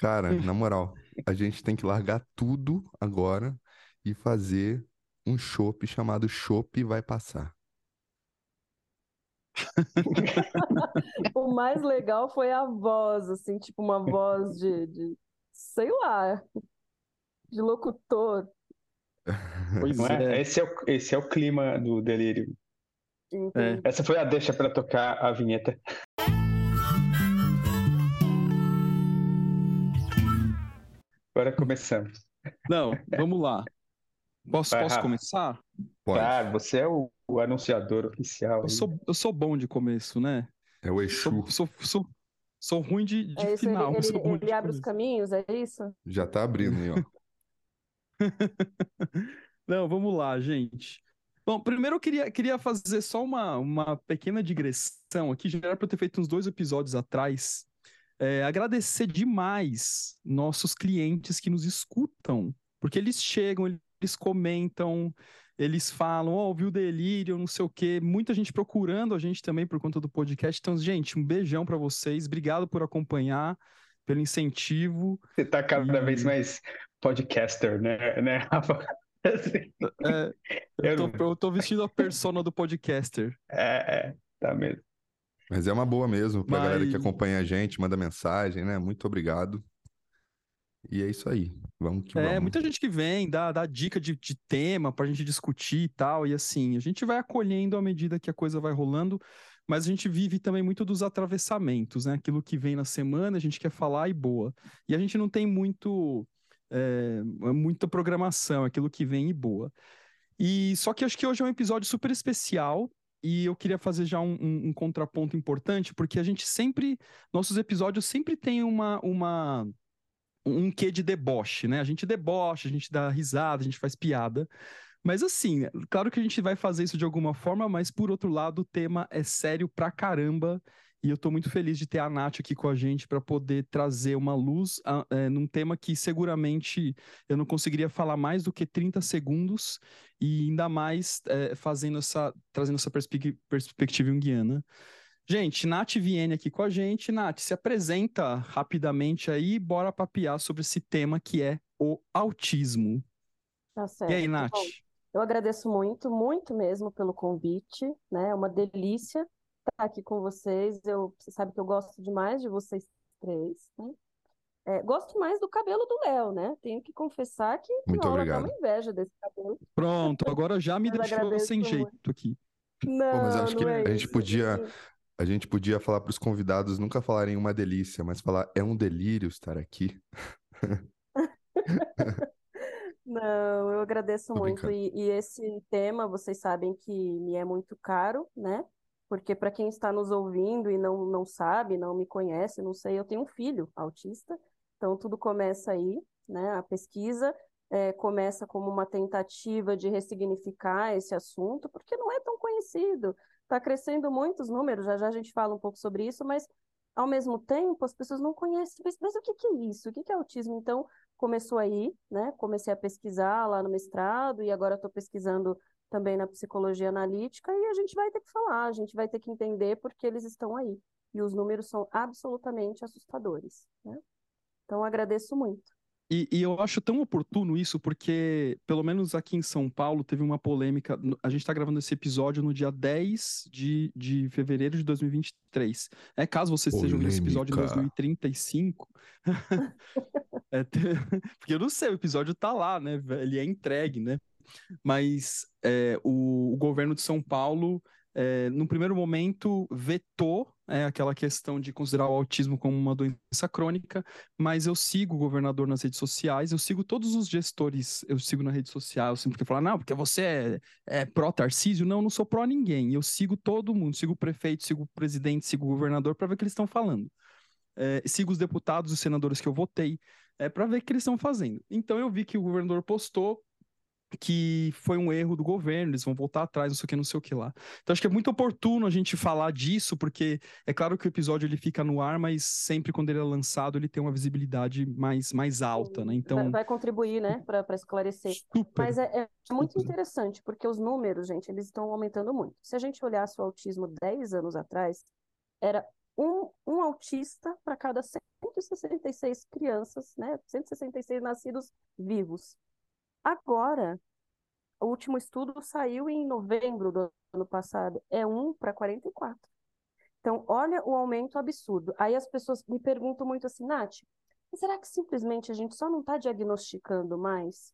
Cara, na moral, a gente tem que largar tudo agora e fazer um chopp chamado Chopp Vai Passar. O mais legal foi a voz, assim, tipo uma voz de, de sei lá, de locutor. Pois Não é? é. Esse, é o, esse é o clima do delírio. Entendi. Essa foi a deixa para tocar a vinheta. Agora começamos. Não, vamos lá. Posso, Vai, posso começar? Pode. Tá, você é o, o anunciador oficial. Eu sou, eu sou bom de começo, né? É o Exu. Sou, sou, sou, sou ruim de, de É isso, ele, final. ele, sou ruim ele de abre os caminhos, é isso? Já tá abrindo aí, ó. Não, vamos lá, gente. Bom, primeiro eu queria, queria fazer só uma, uma pequena digressão aqui, já era para eu ter feito uns dois episódios atrás. É, agradecer demais nossos clientes que nos escutam, porque eles chegam, eles comentam, eles falam, ó, ouviu o delírio, não sei o quê. Muita gente procurando a gente também por conta do podcast. Então, gente, um beijão para vocês. Obrigado por acompanhar, pelo incentivo. Você tá cada E- vez mais podcaster, né, né Rafa? Assim, É, Eu eu, tô, eu tô vestindo a persona do podcaster. É, é, tá mesmo. Mas é uma boa mesmo pra galera que Mas- acompanha a gente, manda mensagem, né? Muito obrigado. E é isso aí. Vamos que É, vamos. muita gente que vem, dá, dá dica de, de tema pra gente discutir e tal, e assim, a gente vai acolhendo à medida que a coisa vai rolando, mas a gente vive também muito dos atravessamentos, né? Aquilo que vem na semana, a gente quer falar e boa. E a gente não tem muito, é, muita programação, aquilo que vem e boa. E só que acho que hoje é um episódio super especial. E eu queria fazer já um, um- um contraponto importante, porque a gente sempre, nossos episódios sempre tem uma, uma, um quê de deboche, né? A gente debocha, a gente dá risada, a gente faz piada. Mas assim, claro que a gente vai fazer isso de alguma forma, mas por outro lado, o tema é sério pra caramba. E eu tô muito feliz de ter a Nath aqui com a gente para poder trazer uma luz a- é, num tema que seguramente eu não conseguiria falar mais do que 30 segundos, e ainda mais é, fazendo essa, trazendo essa perspe- perspectiva junguiana. Gente, Nath Viene aqui com a gente. Nath, se apresenta rapidamente aí, bora papear sobre esse tema que é o autismo. Tá E aí, certo. Nath? Bom, eu agradeço muito, muito mesmo pelo convite, né? É uma delícia estar aqui com vocês. Eu, você sabe que eu gosto demais de vocês três, né? É, gosto mais do cabelo do Léo, né? Tenho que confessar que Muito até obrigado. uma inveja desse cabelo. Pronto, agora já me deixou sem muito. jeito aqui. Pô, mas Não, acho que não é a gente podia, a gente podia falar pros convidados nunca falarem uma delícia, mas falar é um delírio estar aqui. Não, eu agradeço Tô muito. E, e esse tema, vocês sabem que me é muito caro, né? Porque para quem está nos ouvindo e não, não sabe, não me conhece, não sei, eu tenho um filho autista, então tudo começa aí, né? A pesquisa eh, começa como uma tentativa de ressignificar esse assunto, porque não é tão conhecido. Está crescendo muitos números, já já a gente fala um pouco sobre isso, mas ao mesmo tempo as pessoas não conhecem. Mas, mas o que que é isso? O que que é autismo? Então, começou aí, né? Comecei a pesquisar lá no mestrado e agora estou pesquisando também na psicologia analítica e a gente vai ter que falar, a gente vai ter que entender porque eles estão aí. E os números são absolutamente assustadores, né? Então, agradeço muito. E, e eu acho tão oportuno isso, porque, pelo menos aqui em São Paulo, teve uma polêmica. A gente está gravando esse episódio no dia 10 de, de fevereiro de 2023. É, caso vocês estejam vendo esse episódio em Polêmica. 2035. é, porque eu não sei, o episódio tá lá, né? Ele é entregue, né? Mas é, o, o governo de São Paulo, é, no primeiro momento, vetou é, aquela questão de considerar o autismo como uma doença crônica, mas eu sigo o governador nas redes sociais, eu sigo todos os gestores, eu sigo na rede social, sempre que falar, não, porque você é, é pró-Tarcísio, não, eu não sou pró ninguém, eu sigo todo mundo, sigo o prefeito, sigo o presidente, sigo o governador para ver o que eles estão falando. É, sigo os deputados e senadores que eu votei, é, para ver o que eles estão fazendo. Então eu vi que o governador postou que foi um erro do governo, eles vão voltar atrás, não sei o que, não sei o que lá. Então acho que é muito oportuno a gente falar disso, porque é claro que o episódio ele fica no ar, mas sempre quando ele é lançado ele tem uma visibilidade mais, mais alta, né? Vai, Então, vai contribuir, né, para para esclarecer. super. Mas é, é muito Super. interessante, porque os números, gente, eles estão aumentando muito. Se a gente olhasse o autismo 10 anos atrás, era um, um autista para cada 166 crianças, né? 166 nascidos vivos. Agora, o último estudo saiu em novembro do ano passado, é 1 para 44. Então, olha o aumento absurdo. Aí as pessoas me perguntam muito assim, Nath, será que simplesmente a gente só não está diagnosticando mais?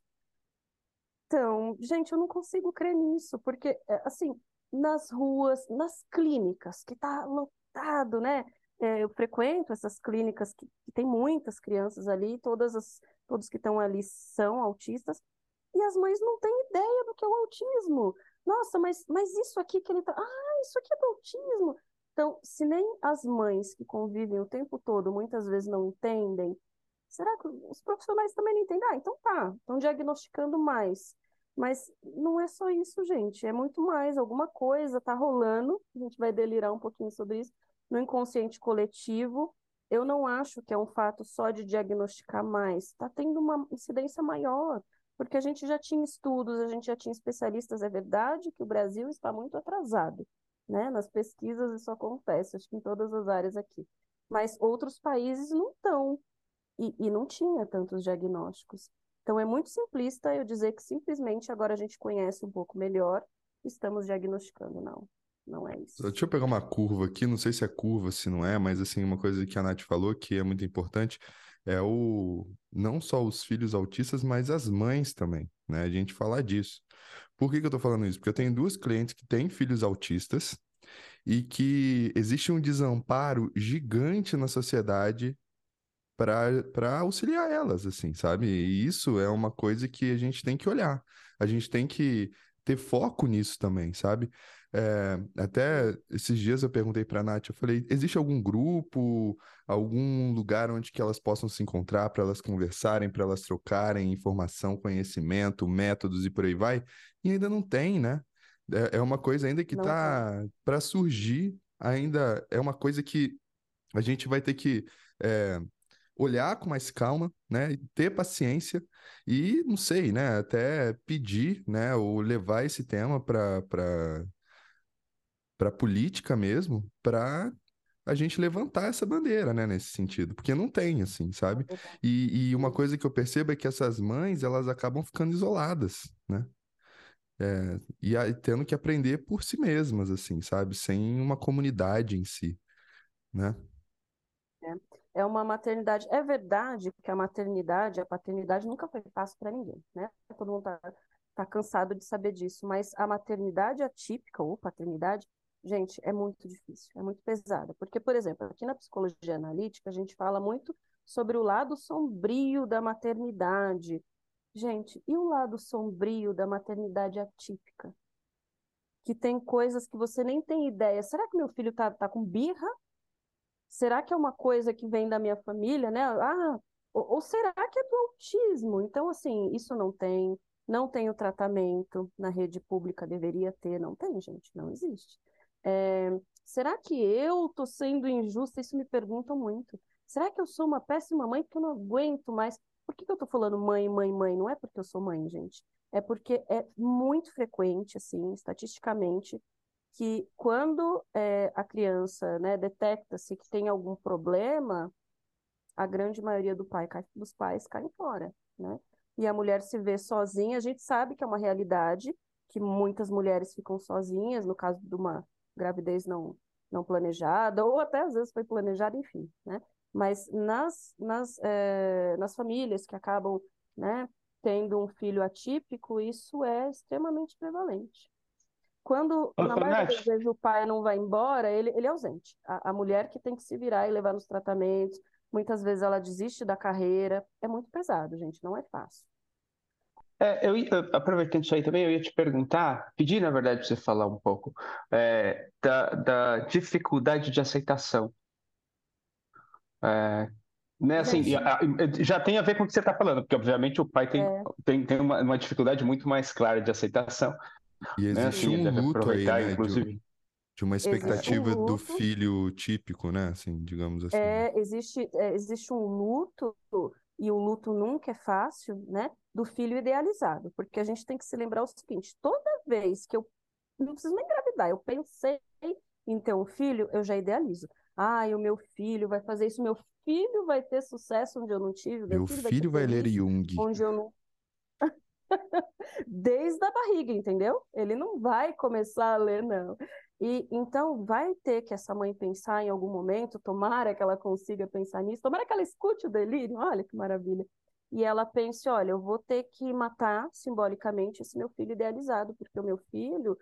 Então, gente, eu não consigo crer nisso, porque, é, assim, nas ruas, nas clínicas, que está lotado, né? É, eu frequento essas clínicas que, que tem muitas crianças ali, todas as, todos que estão ali são autistas, e as mães não têm ideia do que é o autismo. Nossa, mas, mas isso aqui que ele tá. Ah, isso aqui é do autismo. Então, se nem as mães que convivem o tempo todo muitas vezes não entendem, será que os profissionais também não entendem? Ah, então tá, estão diagnosticando mais. Mas não é só isso, gente, é muito mais. Alguma coisa está rolando, a gente vai delirar um pouquinho sobre isso, no inconsciente coletivo. Eu não acho que é um fato só de diagnosticar mais, está tendo uma incidência maior, porque a gente já tinha estudos, a gente já tinha especialistas. É verdade que o Brasil está muito atrasado né? Nas pesquisas isso acontece, acho que em todas as áreas aqui. Mas outros países não estão, e, e não tinha tantos diagnósticos. Então é muito simplista eu dizer que simplesmente agora a gente conhece um pouco melhor, estamos diagnosticando, não. Não é isso. Deixa eu pegar uma curva aqui, não sei se é curva, se não é, mas assim, uma coisa que a Nath falou que é muito importante é o não só os filhos autistas, mas as mães também, né? A gente falar disso. Por que, que eu tô falando isso? Porque eu tenho duas clientes que têm filhos autistas e que existe um desamparo gigante na sociedade para auxiliar elas, assim, sabe? E isso é uma coisa que a gente tem que olhar. A gente tem que ter foco nisso também, sabe? É, até esses dias eu perguntei para a Nath, eu falei, existe algum grupo, algum lugar onde que elas possam se encontrar para elas conversarem, para elas trocarem informação, conhecimento, métodos e por aí vai? E ainda não tem, né? É, é uma coisa ainda que está para surgir, ainda é uma coisa que a gente vai ter que é, olhar com mais calma, né? Ter paciência e, não sei, né? Até pedir, né? Ou levar esse tema para para política mesmo, para a gente levantar essa bandeira, né, nesse sentido, porque não tem, assim, sabe? E, e uma coisa que eu percebo é que essas mães, elas acabam ficando isoladas, né? É, e aí, tendo que aprender por si mesmas, assim, sabe? Sem uma comunidade em si, né? É, é uma maternidade. É verdade que a maternidade, a paternidade nunca foi fácil para ninguém, né? Todo mundo tá, tá cansado de saber disso, mas a maternidade atípica ou paternidade Gente, é muito difícil, é muito pesada. Porque, por exemplo, aqui na psicologia analítica, a gente fala muito sobre o lado sombrio da maternidade. Gente, e o lado sombrio da maternidade atípica? Que tem coisas que você nem tem ideia. Será que meu filho tá, tá com birra? Será que é uma coisa que vem da minha família, né? Ah, ou, ou será que é do autismo? Então, assim, isso não tem. Não tem o tratamento na rede pública, deveria ter. Não tem, gente, não existe. É, será que eu estou sendo injusta? Isso me perguntam muito. Será que eu sou uma péssima mãe porque eu não aguento mais? Por que, que eu estou falando mãe, mãe, mãe? Não é porque eu sou mãe, gente. É porque é muito frequente, assim, estatisticamente, que quando é, a criança né, detecta-se que tem algum problema, a grande maioria do pai, dos pais caem fora, né? E a mulher se vê sozinha. A gente sabe que é uma realidade, que muitas mulheres ficam sozinhas, no caso de uma gravidez não, não planejada, ou até às vezes foi planejada, enfim, né? Mas nas, nas, é, nas famílias que acabam, né, tendo um filho atípico, isso é extremamente prevalente. Quando, na maioria das vezes, o pai não vai embora, ele, ele é ausente. A, a mulher que tem que se virar e levar nos tratamentos, muitas vezes ela desiste da carreira. É muito pesado, gente, não é fácil. É, eu, aproveitando isso aí também, eu ia te perguntar, pedir na verdade para você falar um pouco é, da, da, dificuldade de aceitação. É, né, assim, já tem a ver com o que você está falando, porque obviamente o pai tem, é. tem, tem uma, uma, dificuldade muito mais clara de aceitação. E né, existe né? assim, um luto aí, né, inclusive. De, de uma expectativa um do filho típico, né? Assim, digamos assim. É, existe, é, existe um luto e o luto nunca é fácil, né? Do filho idealizado, porque a gente tem que se lembrar o seguinte: toda vez que eu não preciso nem engravidar, eu pensei em ter um filho, eu já idealizo. Ai, o meu filho vai fazer isso, meu filho vai ter sucesso onde eu não tive, meu, meu filho, filho vai, ler Jung. Onde eu não. Desde a barriga, entendeu? Ele não vai começar a ler, não. E então vai ter que essa mãe pensar em algum momento, tomara que ela consiga pensar nisso, tomara que ela escute o delírio, olha que maravilha. E ela pense, olha, eu vou ter que matar simbolicamente esse meu filho idealizado, porque o meu filho,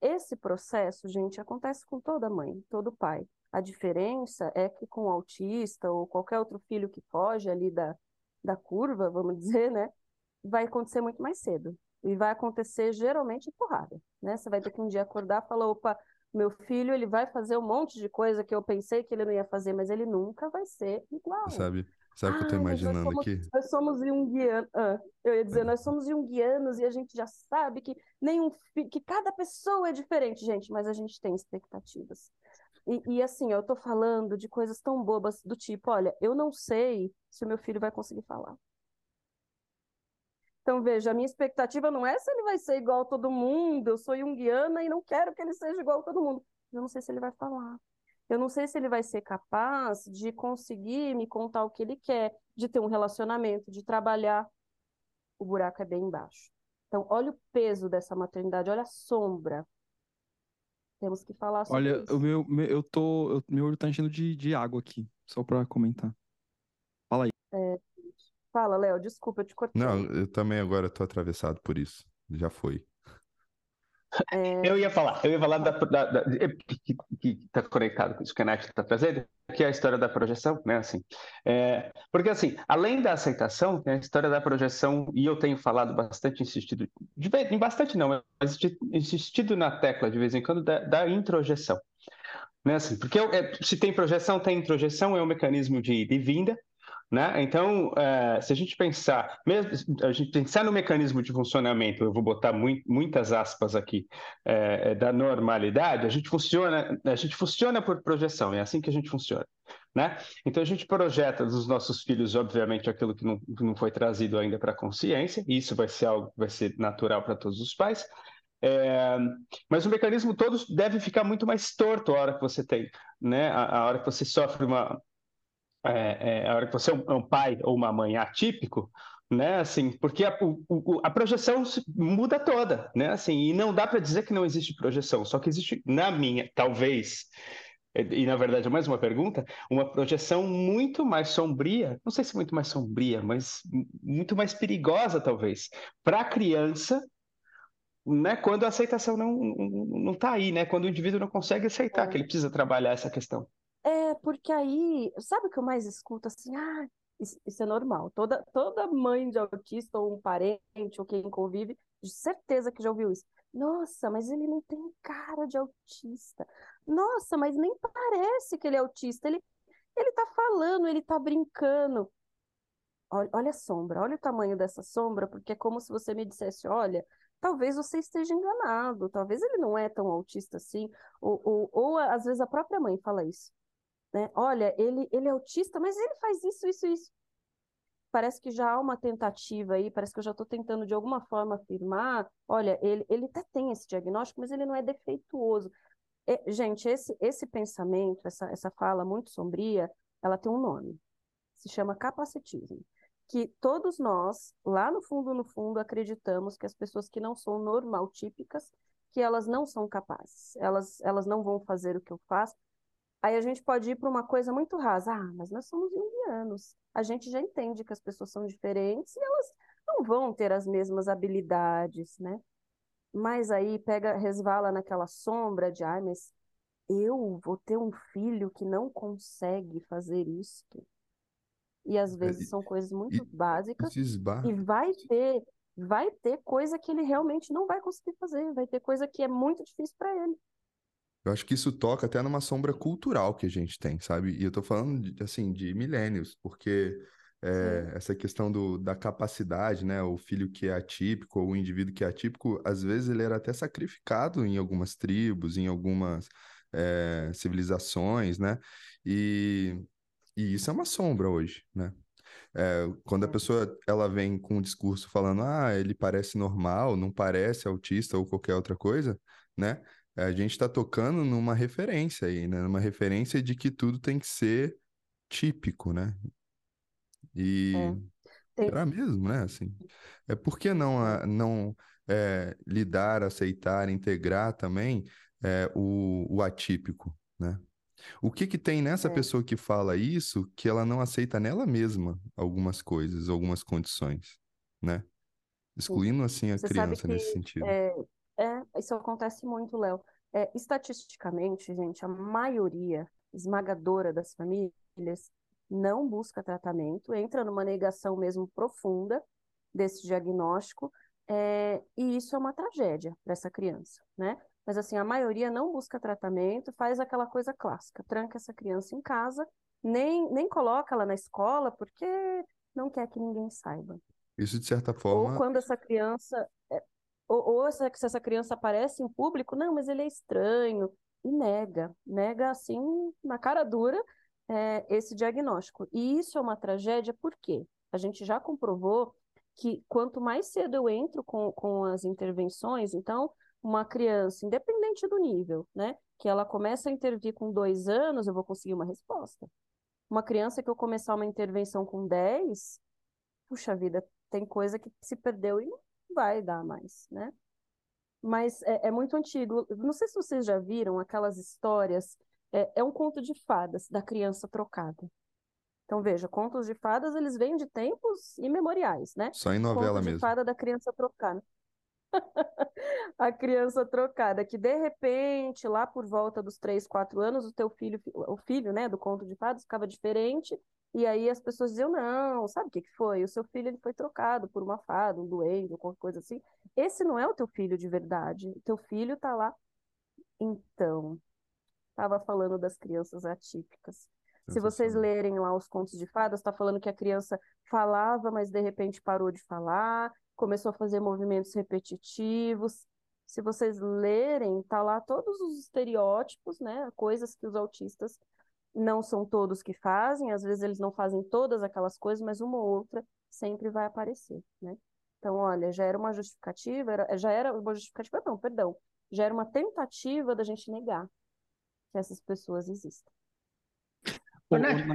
esse processo, gente, acontece com toda mãe, todo pai. A diferença é que com o autista ou qualquer outro filho que foge ali da, da curva, vamos dizer, né, vai acontecer muito mais cedo. E vai acontecer geralmente empurrada, né? Você vai ter que um dia acordar e falar, opa, meu filho, ele vai fazer um monte de coisa que eu pensei que ele não ia fazer, mas ele nunca vai ser igual. Sabe, sabe o que eu tô imaginando nós somos, aqui? Nós somos junguianos, ah, eu ia dizer, nós somos junguianos e a gente já sabe que nenhum que cada pessoa é diferente, gente, mas a gente tem expectativas. E, e, assim, eu tô falando de coisas tão bobas do tipo, olha, eu não sei se o meu filho vai conseguir falar. Então, veja, a minha expectativa não é se ele vai ser igual a todo mundo, eu sou junguiana e não quero que ele seja igual a todo mundo. Eu não sei se ele vai falar. Eu não sei se ele vai ser capaz de conseguir me contar o que ele quer, de ter um relacionamento, de trabalhar. O buraco é bem embaixo. Então, olha o peso dessa maternidade, olha a sombra. Temos que falar sobre olha, isso. Olha, meu, meu, eu tô, eu, meu olho tá enchendo de, de água aqui, só para comentar. Fala aí. É, Fala, Léo, desculpa, eu te cortei. Não, eu também agora estou atravessado por isso. Já foi. É... Eu ia falar, eu ia falar da, da, da que está conectado com isso que a Nath está trazendo, que é a história da projeção, né? Assim, é, porque assim, além da aceitação, tem a história da projeção e eu tenho falado bastante, insistido, de, de bastante não, mas insistido na tecla de vez em quando da, da introjeção, né? Assim, porque eu, é, se tem projeção, tem introjeção, é um mecanismo de, de vinda, né? Então, é, se a gente pensar, mesmo a gente pensar no mecanismo de funcionamento, eu vou botar muitas aspas aqui, é, é, da normalidade, a gente funciona, a gente funciona por projeção, é assim que a gente funciona. Né? Então a gente projeta dos nossos filhos, obviamente, aquilo que não, que não foi trazido ainda para a consciência, e isso vai ser algo que vai ser natural para todos os pais. É, mas o mecanismo todo deve ficar muito mais torto a hora que você tem, né? A, a hora que você sofre uma, é, é, a hora que você é um, é um, pai ou uma mãe atípico, né, assim, porque a, o, a projeção muda toda, né, assim, e não dá para dizer que não existe projeção, só que existe, na minha, talvez, e na verdade é mais uma pergunta, uma projeção muito mais sombria, não sei se muito mais sombria, mas muito mais perigosa, talvez, para a criança né, quando a aceitação não, não está aí, né, quando o indivíduo não consegue aceitar que ele precisa trabalhar essa questão. Porque aí, sabe o que eu mais escuto assim? Ah, isso, isso é normal. Toda, toda mãe de autista, ou um parente, ou quem convive, de certeza que já ouviu isso. Nossa, mas ele não tem cara de autista. Nossa, mas nem parece que ele é autista. Ele, ele tá falando, ele tá brincando. Olha, olha a sombra, olha o tamanho dessa sombra, porque é como se você me dissesse: olha, talvez você esteja enganado, talvez ele não é tão autista assim, ou, ou, ou às vezes a própria mãe fala isso né? Olha, ele, ele é autista, mas ele faz isso, isso, isso. Parece que já há uma tentativa aí, parece que eu já estou tentando de alguma forma afirmar, olha, ele, ele até tem esse diagnóstico, mas ele não é defeituoso. É, gente, esse, esse pensamento, essa, essa fala muito sombria, ela tem um nome. Se chama capacitismo. Que todos nós, lá no fundo, no fundo, acreditamos que as pessoas que não são normal típicas, que elas não são capazes, elas, elas não vão fazer o que eu faço, Aí a gente pode ir para uma coisa muito rasa. Ah, mas nós somos junguianos. A gente já entende que as pessoas são diferentes e elas não vão ter as mesmas habilidades, né? Mas aí pega, resvala naquela sombra de, ah, mas eu vou ter um filho que não consegue fazer isso. E às vezes são coisas muito e, básicas. E vai ter, vai ter coisa que ele realmente não vai conseguir fazer. Vai ter coisa que é muito difícil para ele. Eu acho que isso toca até numa sombra cultural que a gente tem, sabe? E eu tô falando, de, assim, de milênios, porque é, essa questão do, da capacidade, né? O filho que é atípico, ou o indivíduo que é atípico, às vezes ele era até sacrificado em algumas tribos, em algumas é, civilizações, né? E, e isso é uma sombra hoje, né? É, quando a pessoa ela vem com um discurso falando, ah, ele parece normal, não parece autista ou qualquer outra coisa, né? A gente está tocando numa referência aí, né? Numa referência de que tudo tem que ser típico, né? E é. Tem... mesmo, né? Assim, é por que não, não é, lidar, aceitar, integrar também é, o, o atípico, né? O que que tem nessa é. pessoa que fala isso que ela não aceita nela mesma algumas coisas, algumas condições, né? Excluindo assim a Você criança que, nesse sentido. É, é, isso acontece muito, Léo. É, estatisticamente, gente, a maioria esmagadora das famílias não busca tratamento, entra numa negação mesmo profunda desse diagnóstico, é, e isso é uma tragédia para essa criança, né? Mas assim, a maioria não busca tratamento, faz aquela coisa clássica, tranca essa criança em casa, nem, nem coloca ela na escola porque não quer que ninguém saiba. Isso, de certa forma. Ou quando essa criança. Ou, ou se essa criança aparece em público, não, mas ele é estranho, e nega, nega assim, na cara dura, é, esse diagnóstico. E isso é uma tragédia porque a gente já comprovou que quanto mais cedo eu entro com, com as intervenções, então, uma criança, independente do nível, né, que ela começa a intervir com dois anos, eu vou conseguir uma resposta. Uma criança que eu começar uma intervenção com 10, puxa vida, tem coisa que se perdeu e não vai dar mais, né? Mas é, é muito antigo. Não sei se vocês já viram aquelas histórias. É, é um conto de fadas da criança trocada. Então, veja, contos de fadas, eles vêm de tempos imemoriais, né? Só em novela Conto mesmo. de fada da criança trocada. a criança trocada, que de repente, lá por volta dos 3, 4 anos, o teu filho, o filho, né, do conto de fadas ficava diferente, e aí as pessoas diziam, não, sabe o que, que foi? O seu filho ele foi trocado por uma fada, um duende, qualquer coisa assim. Esse não é o teu filho de verdade. O teu filho tá lá. Então, estava falando das crianças atípicas. Se vocês lerem lá os contos de fadas, está falando que a criança falava, mas de repente parou de falar, começou a fazer movimentos repetitivos. Se vocês lerem, tá lá todos os estereótipos, né? Coisas que os autistas não são todos que fazem, às vezes eles não fazem todas aquelas coisas, mas uma ou outra sempre vai aparecer, né? Então, olha, já era uma justificativa, era, já era uma justificativa, não, perdão, já era uma tentativa da gente negar que essas pessoas existem.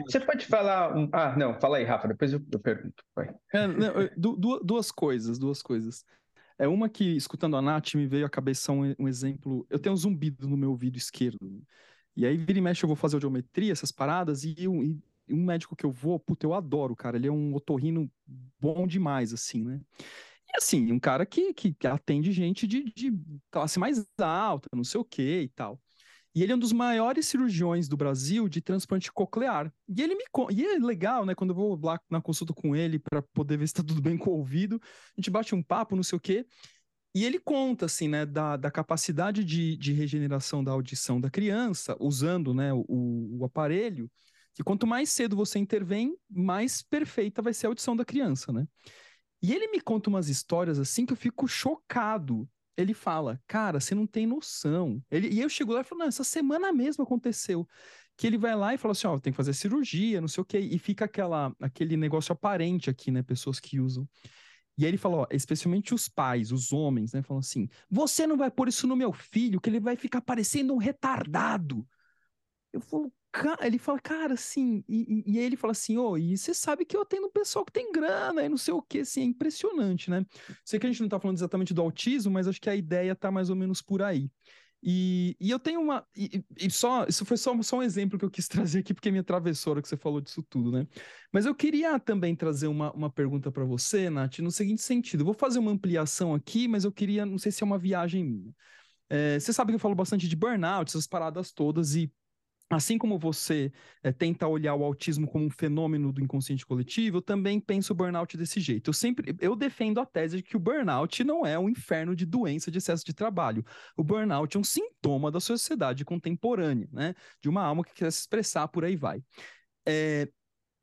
Você pode falar. Ah, não, fala aí, Rafa, depois eu, eu pergunto. É, não, du, duas coisas, duas coisas. É uma que, escutando a Nath, me veio à cabeça um, um exemplo. Eu tenho um zumbido no meu ouvido esquerdo. E aí, vira e mexe, eu vou fazer audiometria, essas paradas, e um, e um médico que eu vou, puta, eu adoro, cara. Ele é um otorrino bom demais, assim, né? E assim, um cara que, que, atende gente de, de classe mais alta, não sei o que e tal. E ele é um dos maiores cirurgiões do Brasil de transplante coclear. E ele me e é legal, né? Quando eu vou lá na consulta com ele para poder ver se está tudo bem com o ouvido, a gente bate um papo, não sei o quê. E ele conta, assim, né, da, da capacidade de, de regeneração da audição da criança, usando, né, o, o aparelho, que quanto mais cedo você intervém, mais perfeita vai ser a audição da criança, né? E ele me conta umas histórias, assim, que eu fico chocado. Ele fala, cara, você não tem noção. Ele, e eu chego lá e falo, não, essa semana mesmo aconteceu. Que ele vai lá e fala assim, ó, oh, tem que fazer cirurgia, não sei o quê. E fica aquela, aquele negócio aparente aqui, né, pessoas que usam. E aí ele falou, ó, especialmente os pais, os homens, né? Falam assim: você não vai pôr isso no meu filho, que ele vai ficar parecendo um retardado. Eu falo, ele fala, cara, assim, e, e, aí ele fala assim, ô, oh, e você sabe que eu tenho um pessoal que tem grana e não sei o que, assim, é impressionante, né? Sei que a gente não tá falando exatamente do autismo, mas acho que a ideia tá mais ou menos por aí. E, e eu tenho uma. E, e, só, isso foi só, só um exemplo que eu quis trazer aqui, porque minha travessora que você falou disso tudo, né? Mas eu queria também trazer uma, uma pergunta para você, Nath, no seguinte sentido. Eu vou fazer uma ampliação aqui, mas eu queria, não sei se é uma viagem minha. É, você sabe que eu falo bastante de burnout, essas paradas todas, e Assim como você é, tenta olhar o autismo como um fenômeno do inconsciente coletivo, eu também penso o burnout desse jeito. Eu sempre eu defendo a tese de que o burnout não é um inferno de doença de excesso de trabalho. O burnout é um sintoma da sociedade contemporânea, né? De uma alma que quer se expressar por aí vai. É,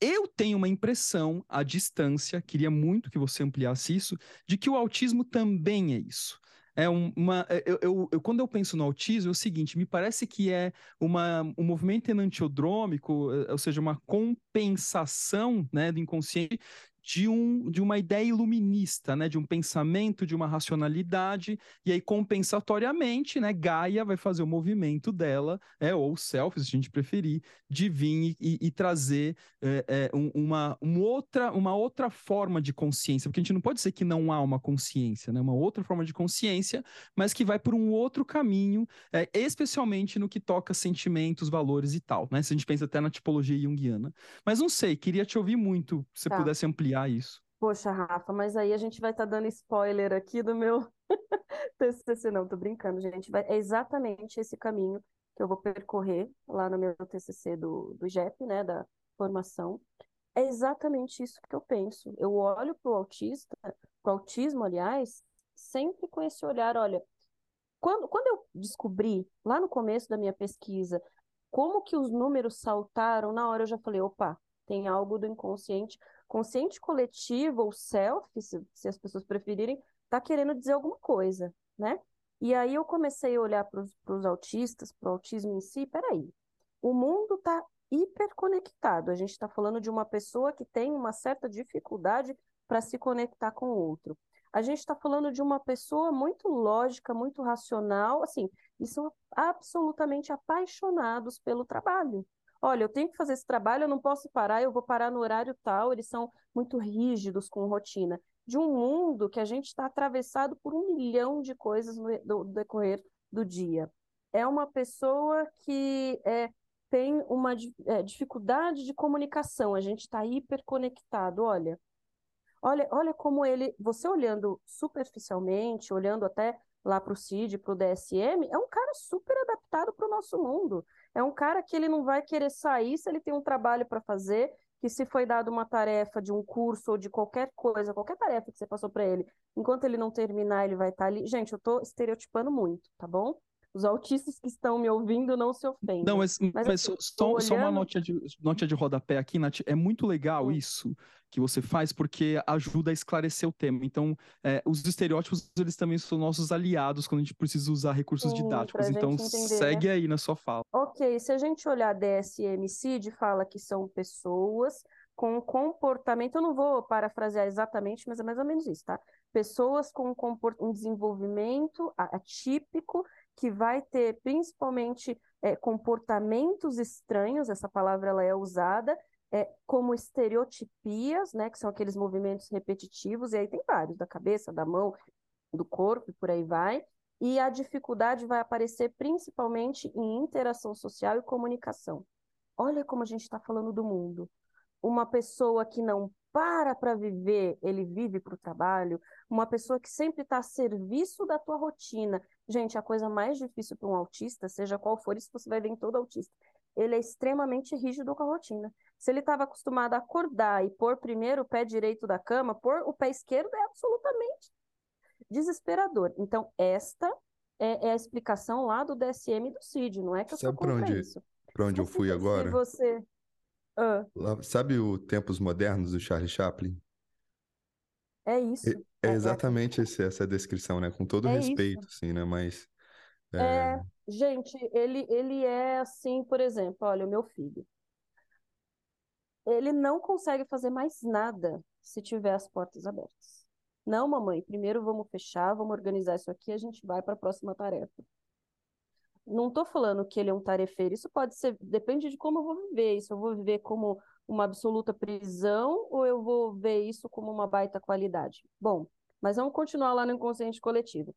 eu tenho uma impressão à distância, queria muito que você ampliasse isso, de que o autismo também é isso é uma. É, eu, eu, eu, quando eu penso no autismo, é o seguinte: me parece que é uma, um movimento enantiodrômico, é, ou seja, uma compensação né, do inconsciente de, um, de uma ideia iluminista, né? De um pensamento, de uma racionalidade, e aí, compensatoriamente, né? Gaia vai fazer o movimento dela, é, ou self, se a gente preferir, de vir e, e trazer é, é, uma, um outra, uma outra forma de consciência, porque a gente não pode dizer que não há uma consciência, né? Uma outra forma de consciência, mas que vai por um outro caminho, é, especialmente no que toca sentimentos, valores e tal, né? Se a gente pensa até na tipologia junguiana. Mas não sei, queria te ouvir muito, se você tá. pudesse ampliar isso. Poxa, Rafa, mas aí a gente vai estar tá dando spoiler aqui do meu TCC, não, tô brincando, gente. Vai... É exatamente esse caminho que eu vou percorrer lá no meu TCC do, do JEP, né, da formação. É exatamente isso que eu penso. Eu olho para o autista, para o autismo, aliás, sempre com esse olhar, olha, quando, quando eu descobri, lá no começo da minha pesquisa, como que os números saltaram, na hora eu já falei, opa, tem algo do inconsciente. Consciente coletivo ou self, se, se as pessoas preferirem, está querendo dizer alguma coisa, né? E aí eu comecei a olhar para os autistas, para o autismo em si, peraí, o mundo está hiperconectado. A gente está falando de uma pessoa que tem uma certa dificuldade para se conectar com o outro. A gente está falando de uma pessoa muito lógica, muito racional, assim, e são absolutamente apaixonados pelo trabalho. Olha, eu tenho que fazer esse trabalho, eu não posso parar, eu vou parar no horário tal, eles são muito rígidos com rotina. De um mundo que a gente está atravessado por um milhão de coisas no, decorrer do dia. É uma pessoa que é, tem uma é, dificuldade de comunicação, a gente está hiperconectado. Olha, Olha, olha como ele, você olhando superficialmente, olhando até lá para o CID, para o DSM, é um cara super adaptado para o nosso mundo. É um cara que ele não vai querer sair se ele tem um trabalho para fazer, que se foi dado uma tarefa de um curso ou de qualquer coisa, qualquer tarefa que você passou para ele, enquanto ele não terminar, ele vai estar tá ali. Gente, eu estou estereotipando muito, tá bom? Os autistas que estão me ouvindo não se ofendem. Não, mas, mas, mas assim, só, olhando... só, uma nota de, nota de rodapé aqui, Nath. É muito legal isso que você faz, porque ajuda a esclarecer o tema. Então, é, os estereótipos, eles também são nossos aliados quando a gente precisa usar recursos Sim, didáticos. Então, entender, segue né? aí na sua fala. Ok, se a gente olhar DSM-CID, fala que são pessoas com comportamento, eu não vou parafrasear exatamente, mas é mais ou menos isso, tá? Pessoas com um desenvolvimento atípico que vai ter principalmente é, comportamentos estranhos, essa palavra ela é usada, é, como estereotipias, né, que são aqueles movimentos repetitivos, e aí tem vários, da cabeça, da mão, do corpo e por aí vai, e a dificuldade vai aparecer principalmente em interação social e comunicação. Olha como a gente está falando do mundo. Uma pessoa que não para para viver, ele vive para o trabalho. Uma pessoa que sempre está a serviço da tua rotina. Gente, a coisa mais difícil para um autista, seja qual for, isso você vai ver em todo autista, ele é extremamente rígido com a rotina. Se ele estava acostumado a acordar e pôr primeiro o pé direito da cama, pôr o pé esquerdo é absolutamente desesperador. Então, esta é, é a explicação lá do DSM e do CID, não é que eu Sabe contra onde, isso. Para onde eu fui agora? Se você ah. Sabe o Tempos Modernos do Charlie Chaplin? É isso. É, exatamente esse, essa descrição, né? Com todo é respeito, isso. assim, né? Mas. É... é... gente, ele, ele é assim, por exemplo, olha, o meu filho. Ele não consegue fazer mais nada se tiver as portas abertas. Não, mamãe, primeiro vamos fechar, vamos organizar isso aqui, a gente vai para a próxima tarefa não estou falando que ele é um tarefeiro, isso pode ser, depende de como eu vou viver isso. Eu vou viver como uma absoluta prisão ou eu vou ver isso como uma baita qualidade? Bom, mas vamos continuar lá no inconsciente coletivo.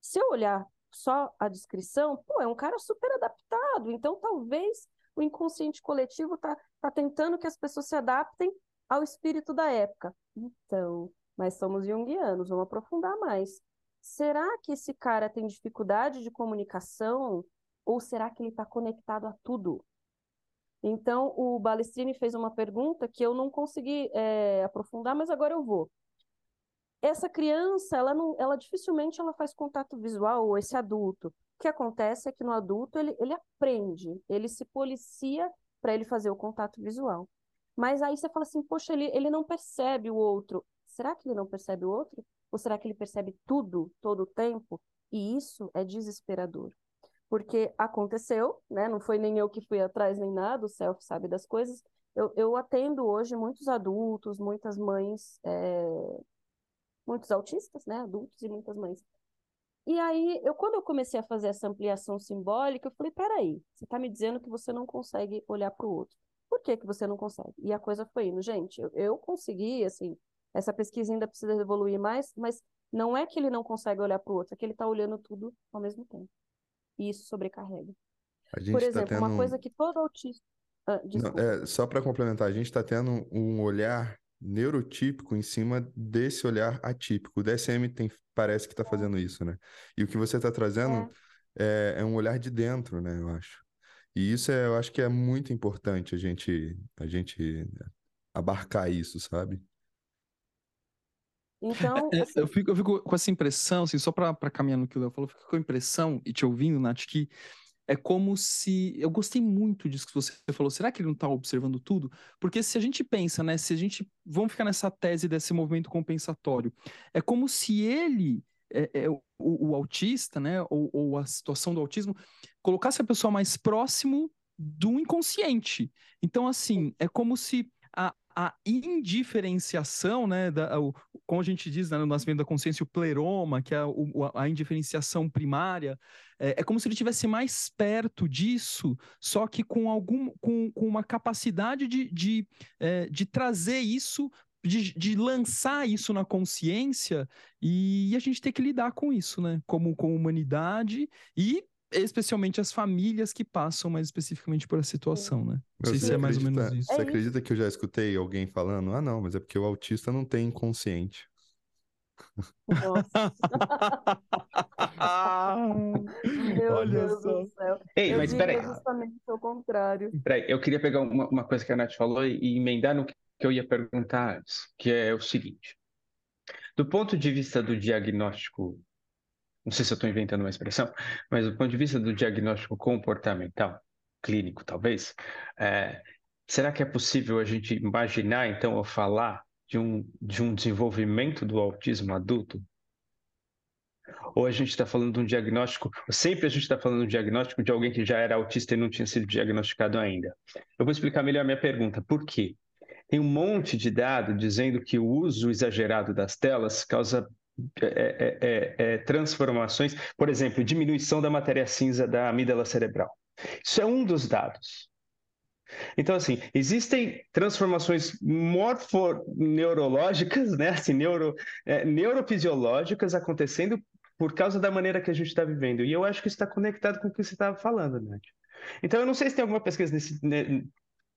Se eu olhar só a descrição, pô, é um cara super adaptado, então talvez o inconsciente coletivo está tá tentando que as pessoas se adaptem ao espírito da época. Então, mas somos junguianos, vamos aprofundar mais será que esse cara tem dificuldade de comunicação ou será que ele está conectado a tudo? Então, o Balestrini fez uma pergunta que eu não consegui é, aprofundar, mas agora eu vou. Essa criança, ela, não, ela dificilmente ela faz contato visual, ou esse adulto. O que acontece é que no adulto ele, ele aprende, ele se policia para ele fazer o contato visual. Mas aí você fala assim, poxa, ele, ele não percebe o outro. Será que ele não percebe o outro? Ou será que ele percebe tudo, todo o tempo? E isso é desesperador. Porque aconteceu, né? Não foi nem eu que fui atrás nem nada, o self sabe das coisas. eu, eu atendo hoje muitos adultos, muitas mães, é, muitos autistas, né? Adultos e muitas mães. E aí, eu, quando eu comecei a fazer essa ampliação simbólica, eu falei, peraí, você está me dizendo que você não consegue olhar para o outro. Por que, que você não consegue? E a coisa foi indo. Gente, eu, eu consegui, assim, essa pesquisa ainda precisa evoluir mais, mas não é que ele não consegue olhar para o outro, é que ele está olhando tudo ao mesmo tempo. E isso sobrecarrega. Por tá exemplo, tá tendo... uma coisa que todo autista. Ah, não, é, só para complementar, a gente está tendo um olhar neurotípico em cima desse olhar atípico. O DSM tem, parece que está fazendo isso, né? E o que você está trazendo é. É, é. um olhar de dentro, né? Eu acho. E isso é, eu acho que é muito importante a gente, a gente abarcar isso, sabe? Então, é, assim... eu, fico, eu fico com essa impressão, assim, só para caminhar no que o Léo falou, eu fico com a impressão, e te ouvindo, Nath, que é como se. Eu gostei muito disso que você falou. Será que ele não está observando tudo? Porque se a gente pensa, né? Se a gente. Vamos ficar nessa tese desse movimento compensatório. É como se ele. É, é, o, o, autista, né, ou, ou a situação do autismo, colocasse a pessoa mais próximo do inconsciente. Então, assim, é como se a, a indiferenciação, né, da, o, como a gente diz né, no nascimento da consciência, o pleroma, que é o, a indiferenciação primária, é, é, como se ele estivesse mais perto disso, só que com, algum, com, com uma capacidade de, de, é, de trazer isso de, de, lançar isso na consciência e a gente tem que lidar com isso, né? Como com humanidade e especialmente as famílias que passam mais especificamente por essa situação, né? Não sei se é mais ou menos isso. Você acredita que eu já escutei alguém falando? Ah, não, mas é porque o autista não tem inconsciente. Nossa. Meu Olha Deus só. do céu. Ei, eu mas peraí. justamente o contrário. Peraí, eu queria pegar uma, uma, coisa que a Nath falou e, e emendar no que eu ia perguntar antes, que é o seguinte. Do ponto de vista do diagnóstico não sei se eu estou inventando uma expressão, mas do ponto de vista do diagnóstico comportamental, clínico talvez, é, será que é possível a gente imaginar, então, ou falar de um, de um desenvolvimento do autismo adulto? Ou a gente está falando de um diagnóstico, sempre a gente está falando de um diagnóstico de alguém que já era autista e não tinha sido diagnosticado ainda. Eu vou explicar melhor a minha pergunta. Por quê? Tem um monte de dado dizendo que o uso exagerado das telas causa é é, é, é, transformações, por exemplo, diminuição da matéria cinza da amígdala cerebral. Isso é um dos dados. Então, assim, existem transformações morfoneurológicas, né, assim, neuro, é, neurofisiológicas acontecendo por causa da maneira que a gente está vivendo. E eu acho que isso está conectado com o que você estava falando, Nath. Então, eu não sei se tem alguma pesquisa nesse,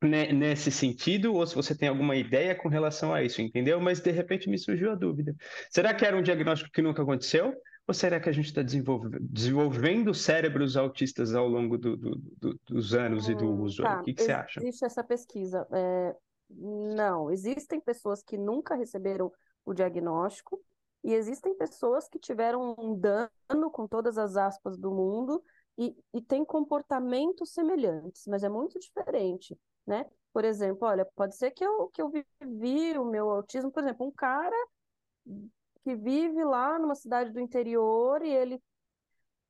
nesse sentido ou se você tem alguma ideia com relação a isso, entendeu? Mas de repente me surgiu a dúvida. Será que era um diagnóstico que nunca aconteceu? Ou será que a gente está desenvolvendo cérebros autistas ao longo do, do, do, dos anos hum, e do hum, uso? Tá. O que, que você acha? Existe essa pesquisa. É... Não, existem pessoas que nunca receberam o diagnóstico e existem pessoas que tiveram um dano, com todas as aspas do mundo, e, e têm comportamentos semelhantes, mas é muito diferente né? Por exemplo, olha, pode ser que eu, que eu vivi o meu autismo, por exemplo, um cara que vive lá numa cidade do interior e ele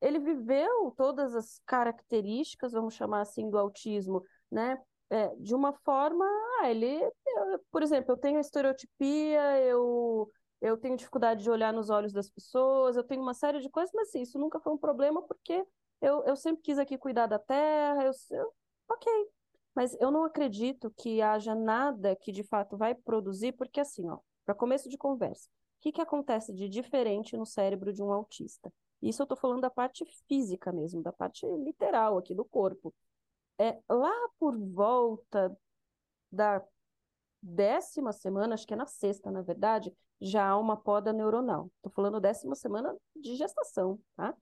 ele viveu todas as características, vamos chamar assim, do autismo, né? É, de uma forma, ah, ele, eu, por exemplo, eu tenho estereotipia, eu eu tenho dificuldade de olhar nos olhos das pessoas, eu tenho uma série de coisas, mas assim, isso nunca foi um problema porque eu, eu sempre quis aqui cuidar da terra, eu, eu ok, mas eu não acredito que haja nada que de fato vai produzir, porque assim, ó, para começo de conversa, o que, que acontece de diferente no cérebro de um autista? Isso eu estou falando da parte física mesmo, da parte literal aqui do corpo. É lá por volta da décima semana, acho que é na sexta, na verdade, já há uma poda neuronal. Estou falando décima semana de gestação, tá?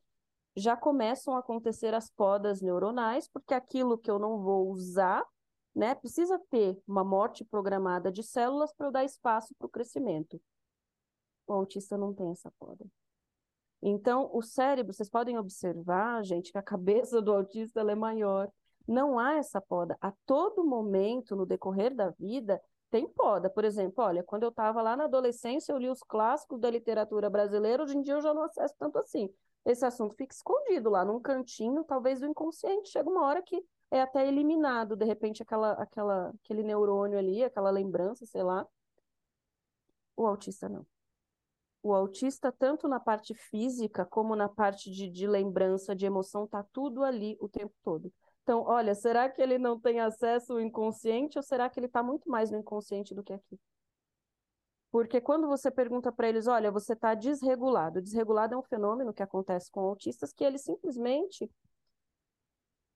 Já começam a acontecer as podas neuronais, porque aquilo que eu não vou usar, né, precisa ter uma morte programada de células para eu dar espaço para o crescimento. O autista não tem essa poda. Então, o cérebro, vocês podem observar, gente, que a cabeça do autista é maior. Não há essa poda. A todo momento, no decorrer da vida, tem poda. Por exemplo, olha, quando eu estava lá na adolescência, eu li os clássicos da literatura brasileira, hoje em dia eu já não acesso tanto assim esse assunto fica escondido lá num cantinho, talvez do inconsciente. Chega uma hora que é até eliminado, de repente, aquela, aquela, aquele neurônio ali, aquela lembrança, sei lá. O autista não. O autista, tanto na parte física como na parte de, de lembrança, de emoção, tá tudo ali o tempo todo. Então, olha, será que ele não tem acesso ao inconsciente ou será que ele está muito mais no inconsciente do que aqui? Porque quando você pergunta para eles, olha, você está desregulado. Desregulado é um fenômeno que acontece com autistas que eles simplesmente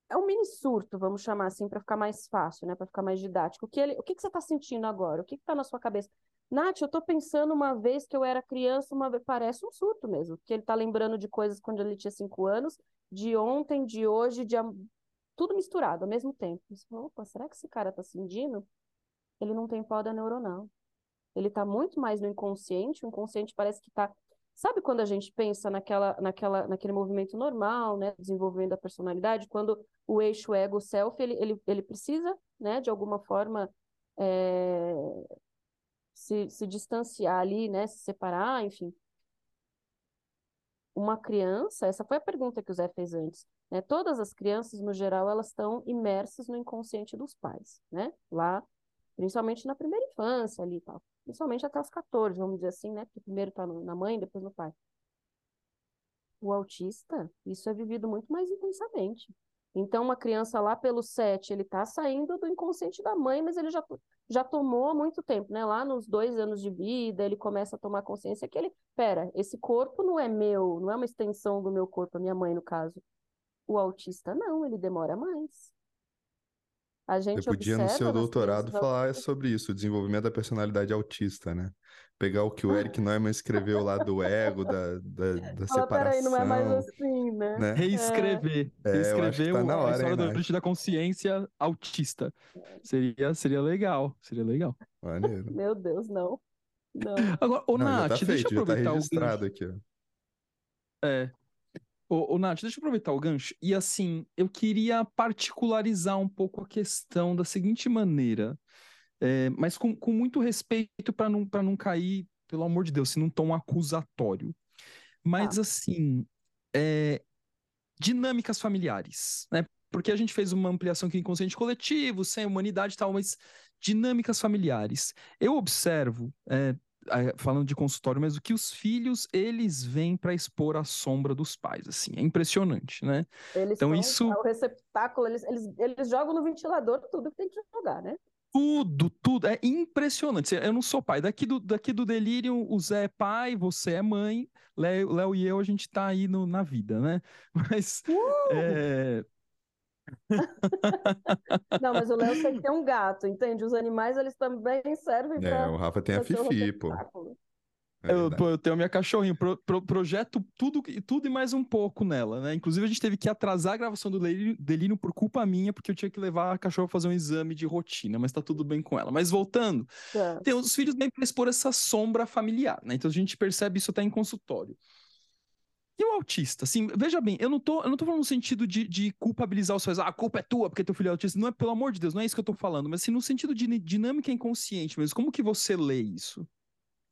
é um mini surto, vamos chamar assim, para ficar mais fácil, né? Para ficar mais didático. O que, ele, o que, que você está sentindo agora? O que está na sua cabeça? Nath, eu estou pensando uma vez que eu era criança, uma parece um surto mesmo, porque ele está lembrando de coisas quando ele tinha cinco anos, de ontem, de hoje, de tudo misturado ao mesmo tempo. Você fala, opa, será que esse cara está sentindo? Ele não tem poda neuronal. Ele está muito mais no inconsciente, o inconsciente parece que está Sabe quando a gente pensa naquela, naquela, naquele movimento normal, né, desenvolvimento da personalidade, quando o eixo ego-self, ele, ele, ele precisa, né, de alguma forma, é, se, se distanciar ali, né, se separar, enfim. Uma criança, essa foi a pergunta que o Zé fez antes, né, todas as crianças, no geral, elas estão imersas no inconsciente dos pais, né, lá, principalmente na primeira infância ali e tal principalmente até os 14, vamos dizer assim, né? Porque primeiro está na mãe, depois no pai. O autista, isso é vivido muito mais intensamente. Então, uma criança lá pelo 7, ele está saindo do inconsciente da mãe, mas ele já, já tomou há muito tempo, né? Lá nos dois anos de vida, ele começa a tomar consciência que ele, pera, esse corpo não é meu, não é uma extensão do meu corpo, a minha mãe, no caso. O autista não, ele demora mais. A gente Você podia, no seu doutorado, falar sobre isso, o desenvolvimento da personalidade autista, né? Pegar o que o Eric Neumann escreveu lá do ego, da, da, da separação. Peraí, não é mais assim, né? né? Reescrever. É. Reescrever tá na hora, a história hein, da consciência autista. Seria, seria legal, seria legal. Maneiro. Meu Deus, não. Não. Agora, ô, não, Nath, tá feito, deixa eu aproveitar já tá registrado o... aqui, ó. É, Ô, ô, Nath, deixa eu aproveitar o gancho. E assim, eu queria particularizar um pouco a questão da seguinte maneira, é, mas com, com muito respeito para não, não cair, pelo amor de Deus, se num tom acusatório. Mas ah. assim, é, dinâmicas familiares, né? Porque a gente fez uma ampliação aqui em consciente coletivo, sem humanidade e tal, mas dinâmicas familiares. Eu observo, é, falando de consultório, mas o que os filhos eles vêm para expor a sombra dos pais, assim, é impressionante, né? Eles então isso é o receptáculo, eles, eles, eles jogam no ventilador tudo que tem que jogar, né? Tudo, tudo, é impressionante. Eu não sou pai. Daqui do, daqui do delírio, o Zé é pai, você é mãe, Léo, Léo e eu, a gente tá aí no, na vida, né? Mas uh! é, não, mas o Léo tem que ter um gato, entende? Os animais, eles também servem para... É, o Rafa tem a Fifi, pô. É eu, eu, tenho a minha cachorrinha, pro, pro, projeto tudo, tudo e mais um pouco nela, né? Inclusive, a gente teve que atrasar a gravação do Delírio por culpa minha, porque eu tinha que levar a cachorra fazer um exame de rotina, mas tá tudo bem com ela. Mas voltando, é. tem os filhos bem para expor essa sombra familiar, né? Então a gente percebe isso até em consultório. E o autista, assim, veja bem, eu não tô, eu não tô falando no sentido de, de culpabilizar os pais, ah, a culpa é tua porque teu filho é autista. Não é, pelo amor de Deus, não é isso que eu tô falando, mas assim, no sentido de dinâmica inconsciente mesmo. Como que você lê isso?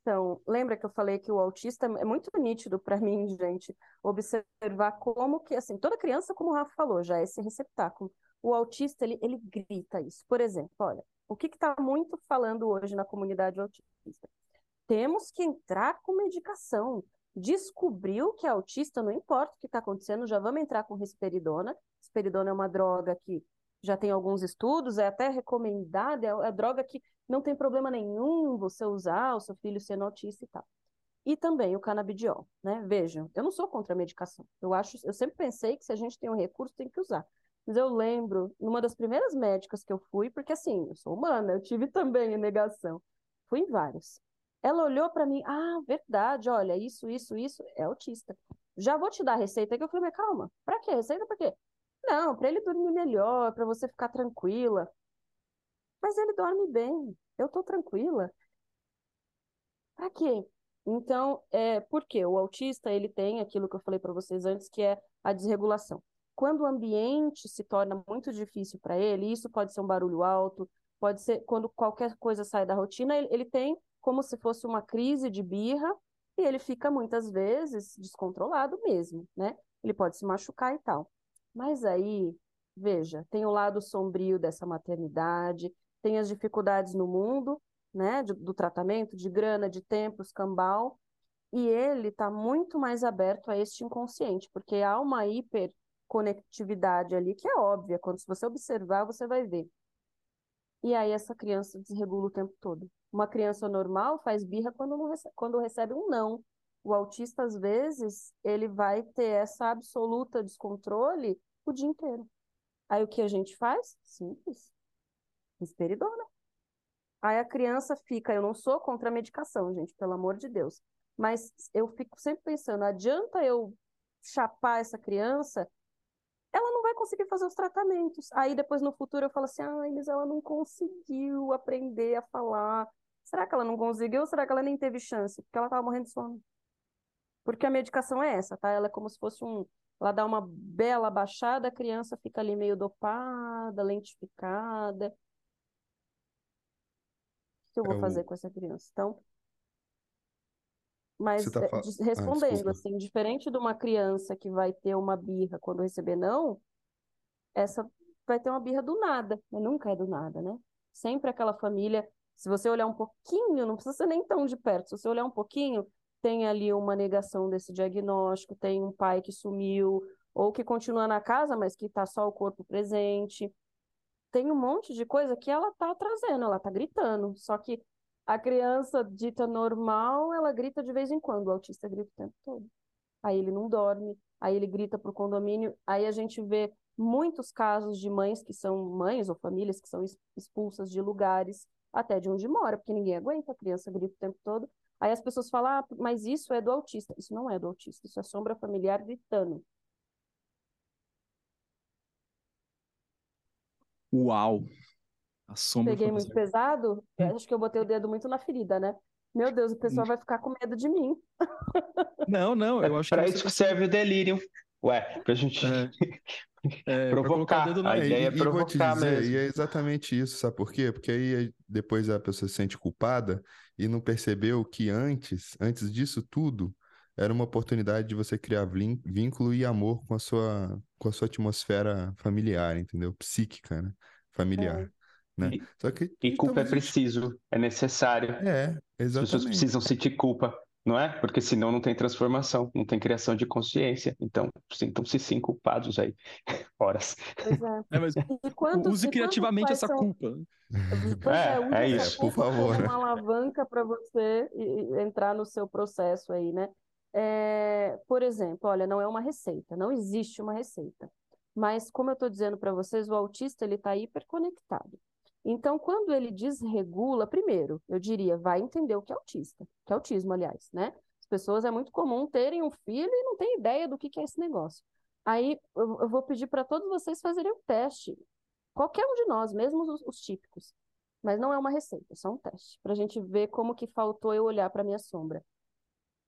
Então, lembra que eu falei que o autista é muito nítido para mim, gente, observar como que, assim, toda criança, como o Rafa falou, já é esse receptáculo. O autista, ele, ele grita isso. Por exemplo, olha, o que está muito falando hoje na comunidade autista? Temos que entrar com medicação descobriu que é autista, não importa o que está acontecendo, já vamos entrar com risperidona. Risperidona é uma droga que já tem alguns estudos, é até recomendada, é a droga que não tem problema nenhum você usar, o seu filho sendo autista e tal. E também o canabidiol, né? Vejam, eu não sou contra a medicação. Eu acho, eu sempre pensei que se a gente tem um recurso, tem que usar. Mas eu lembro, numa das primeiras médicas que eu fui, porque assim, eu sou humana, eu tive também a negação. Fui em vários. Ela olhou para mim, ah, verdade, olha, isso, isso, isso, é autista. Já vou te dar a receita que eu falei, mas calma, para quê? Receita para quê? Não, para ele dormir melhor, para você ficar tranquila. Mas ele dorme bem, eu tô tranquila. Para quê? Então, é, por quê? O autista, ele tem aquilo que eu falei para vocês antes, que é a desregulação. Quando o ambiente se torna muito difícil para ele, isso pode ser um barulho alto, pode ser quando qualquer coisa sai da rotina, ele, ele tem como se fosse uma crise de birra, e ele fica muitas vezes descontrolado mesmo, né? Ele pode se machucar e tal. Mas aí veja, tem o lado sombrio dessa maternidade, tem as dificuldades no mundo, né, do, do tratamento, de grana, de tempo, escambau, e ele está muito mais aberto a este inconsciente, porque há uma hiperconectividade ali que é óbvia, quando se você observar, você vai ver. E aí essa criança desregula o tempo todo. Uma criança normal faz birra quando, recebe, quando recebe um não. O autista, às vezes, ele vai ter essa absoluta descontrole o dia inteiro. Aí o que a gente faz? Simples. Risperidona. Aí a criança fica, eu não sou contra a medicação, gente, pelo amor de Deus. Mas eu fico sempre pensando, adianta eu chapar essa criança? Ela não vai conseguir fazer os tratamentos. Aí depois no futuro eu falo assim, ai, mas ela não conseguiu aprender a falar. Será que ela não conseguiu será que ela nem teve chance? Porque ela estava morrendo de sono. Porque a medicação é essa, tá? Ela é como se fosse um. Ela dá uma bela baixada, a criança fica ali meio dopada, lentificada. O que eu vou é fazer com essa criança? Então, mas tá é, ah, respondendo, ah, assim, diferente de uma criança que vai ter uma birra quando receber não, essa vai ter uma birra do nada, mas nunca é do nada, né? Sempre aquela família, se você olhar um pouquinho, não precisa ser nem tão de perto, se você olhar um pouquinho, tem ali uma negação desse diagnóstico, tem um pai que sumiu, ou que continua na casa, mas que está só o corpo presente. Tem um monte de coisa que ela está trazendo, ela está gritando. Só que a criança dita normal, ela grita de vez em quando, o autista grita o tempo todo. Aí ele não dorme, aí ele grita para o condomínio, aí a gente vê muitos casos de mães que são mães ou famílias que são expulsas de lugares, até de onde mora, porque ninguém aguenta, a criança grita o tempo todo. Aí as pessoas falam, ah, mas isso é do autista. Isso não é do autista, isso é sombra familiar gritando. Uau! A sombra Peguei muito pesado? Hum. Acho que eu botei o dedo muito na ferida, né? Meu Deus, o pessoal vai ficar com medo de mim. Não, não, eu é acho pra que. Para isso que serve o delírio. Ué, pra gente. É. É, provocar. A ideia é provocar e vou te dizer, mesmo. E é exatamente isso, sabe por quê? Porque aí depois a pessoa se sente culpada e não percebeu que antes, antes disso tudo, era uma oportunidade de você criar vínculo e amor com a sua, com a sua atmosfera familiar, entendeu? Psíquica, né? Familiar. É. Né? E, Só que, e culpa é preciso, é necessário. É, exatamente. As pessoas precisam sentir culpa, não é? Porque senão não tem transformação, não tem criação de consciência. Então, sintam-se sim culpados aí, horas. É. É, mas use criativamente essa são... culpa. É, é, é isso, por favor. Uma alavanca para você entrar no seu processo aí, né? É, por exemplo, olha, não é uma receita, não existe uma receita. Mas, como eu estou dizendo para vocês, o autista ele está hiperconectado. Então, quando ele desregula, primeiro, eu diria, vai entender o que é autista, que é autismo, aliás, né? As pessoas é muito comum terem um filho e não tem ideia do que, que é esse negócio. Aí eu, eu vou pedir para todos vocês fazerem o um teste. Qualquer um de nós, mesmo os, os típicos. Mas não é uma receita, é só um teste. Para a gente ver como que faltou eu olhar para minha sombra.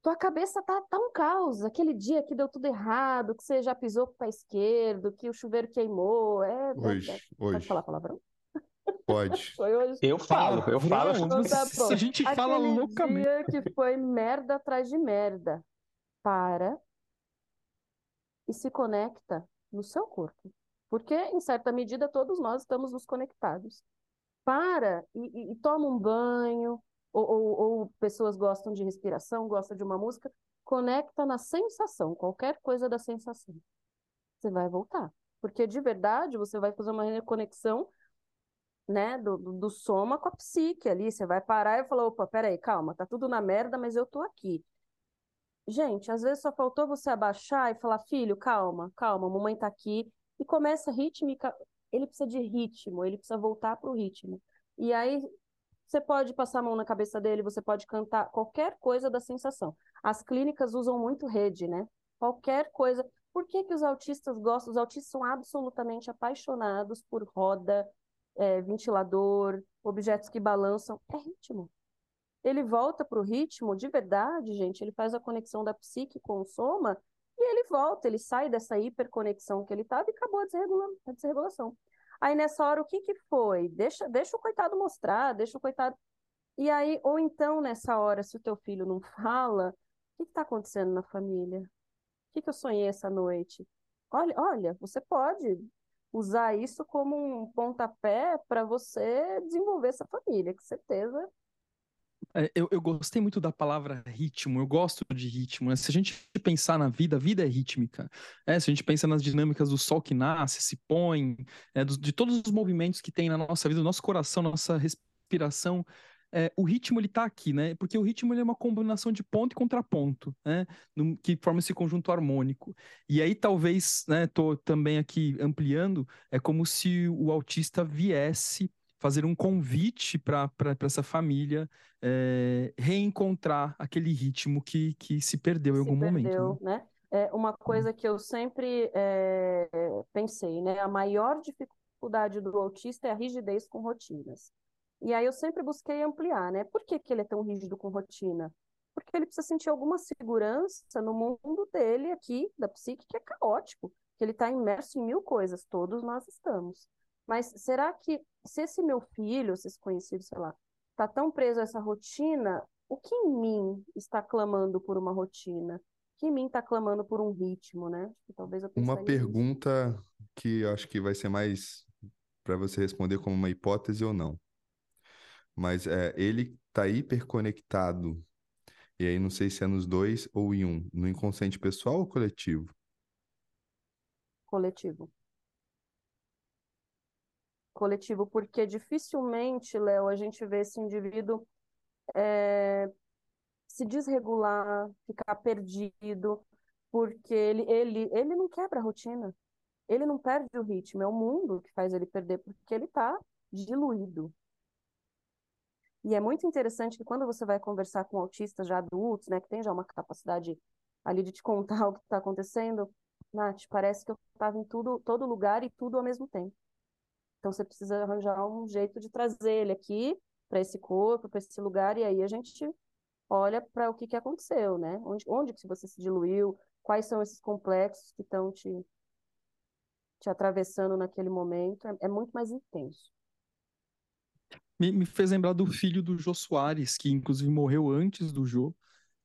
Tua cabeça tá, tá um caos. Aquele dia que deu tudo errado, que você já pisou para esquerdo, que o chuveiro queimou. É, hoje, é, é. hoje. Pode falar palavrão? Pode. Eu falo, eu falo. Então, tá Se a gente Aquele fala loucamente. dia que foi merda atrás de merda. Para e se conecta no seu corpo. Porque, em certa medida, todos nós estamos nos conectados. Para e, e, e toma um banho, ou, ou, ou, pessoas gostam de respiração, gostam de uma música, conecta na sensação, qualquer coisa da sensação. Você vai voltar. Porque, de verdade, você vai fazer uma reconexão né, do, do, soma com a psique ali. Você vai parar e falar, opa, peraí, calma, tá tudo na merda, mas eu tô aqui. Gente, às vezes só faltou você abaixar e falar, filho, calma, calma, mamãe tá aqui. E começa rítmica. Ele precisa de ritmo, ele precisa voltar pro ritmo. E aí você pode passar a mão na cabeça dele, você pode cantar qualquer coisa da sensação. As clínicas usam muito rede, né? Qualquer coisa. Por que, que os autistas gostam? Os autistas são absolutamente apaixonados por roda, é, ventilador, objetos que balançam, é ritmo. Ele volta para o ritmo de verdade, gente, ele faz a conexão da psique com o soma e ele volta, ele sai dessa hiperconexão que ele estava e acabou a, desregula a desregulação. Aí nessa hora, o que, que foi? Deixa, deixa o coitado mostrar, deixa o coitado. E aí, ou então nessa hora, se o teu filho não fala, o que está acontecendo na família? O que, que eu sonhei essa noite? Olha, olha, você pode usar isso como um pontapé para você desenvolver essa família, com certeza é, eu, eu, gostei muito da palavra ritmo, eu gosto de ritmo. Né? Se a gente pensar na vida, a vida é rítmica. É, se a gente pensa nas dinâmicas do sol que nasce, se põe, é, do, de todos os movimentos que tem na nossa vida, no nosso coração, nossa respiração, é, o ritmo ele está aqui, né? Porque o ritmo é uma combinação de ponto e contraponto, né? No, que forma esse conjunto harmônico. E aí talvez, né? Tô também aqui ampliando, é como se o autista viesse fazer um convite para essa família é, reencontrar aquele ritmo que, que se perdeu em algum perdeu, momento. Né? né? É uma coisa que eu sempre é, pensei, né? A maior dificuldade do autista é a rigidez com rotinas. E aí eu sempre busquei ampliar, né? Por que, que ele é tão rígido com rotina? Porque ele precisa sentir alguma segurança no mundo dele aqui, da psique, que é caótico, que ele está imerso em mil coisas, todos nós estamos. Mas será que se esse meu filho, se esse conhecido, sei lá, está tão preso a essa rotina, o que em mim está clamando por uma rotina? O que em mim está clamando por um ritmo, né? Talvez eu Uma pergunta que eu acho que vai ser mais para você responder como uma hipótese ou não. Mas é, ele está hiperconectado, e aí não sei se é nos dois ou em um, no inconsciente pessoal ou coletivo? Coletivo. Coletivo, porque dificilmente, Léo, a gente vê esse indivíduo é, se desregular, ficar perdido, porque ele, ele, ele não quebra a rotina, ele não perde o ritmo, é o mundo que faz ele perder, porque ele está diluído. E é muito interessante que quando você vai conversar com autistas já adultos, né, que tem já uma capacidade ali de te contar o que está acontecendo, Nath, parece que eu estava em tudo, todo lugar e tudo ao mesmo tempo. Então você precisa arranjar um jeito de trazer ele aqui para esse corpo, para esse lugar, e aí a gente olha para o que, que aconteceu, né? Onde, onde que você se diluiu, quais são esses complexos que estão te, te atravessando naquele momento. É, é muito mais intenso. Me, me, fez lembrar do filho do Jô Soares, que inclusive morreu antes do Jô,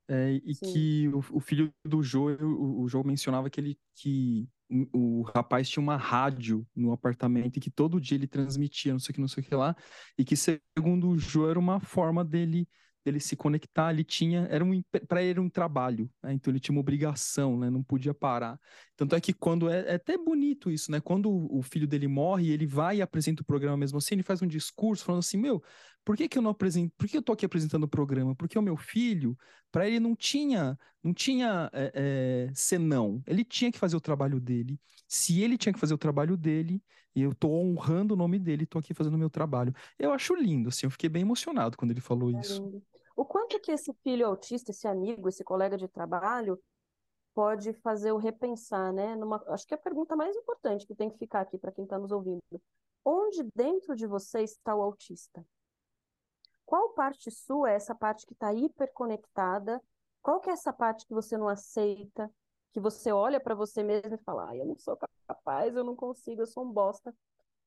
é, e Sim. que o, o, filho do Jô, o, o Jô mencionava que ele que o rapaz tinha uma rádio no apartamento e que todo dia ele transmitia, não sei o que, não sei o que lá, e que segundo o João era uma forma dele dele se conectar, ele tinha, era um, para ele era um trabalho, né? então ele tinha uma obrigação, né? não podia parar. Tanto é que quando, é, é, até bonito isso, né, quando o filho dele morre, ele vai e apresenta o programa mesmo assim, ele faz um discurso falando assim, meu, por que que eu não apresento, por que eu tô aqui apresentando o programa? Porque o meu filho, para ele não tinha, não tinha é, é, senão, ele tinha que fazer o trabalho dele, se ele tinha que fazer o trabalho dele, e eu tô honrando o nome dele, tô aqui fazendo o meu trabalho. Eu acho lindo, assim, eu fiquei bem emocionado quando ele falou é isso. Lindo. O quanto que esse filho autista, esse amigo, esse colega de trabalho, pode fazer o repensar, né? Numa, acho que é a pergunta mais importante que tem que ficar aqui para quem está nos ouvindo. Onde dentro de você está o autista? Qual parte sua é essa parte que está hiperconectada? Qual que é essa parte que você não aceita? Que você olha para você mesmo e fala, ah, eu não sou capaz, eu não consigo, eu sou um bosta.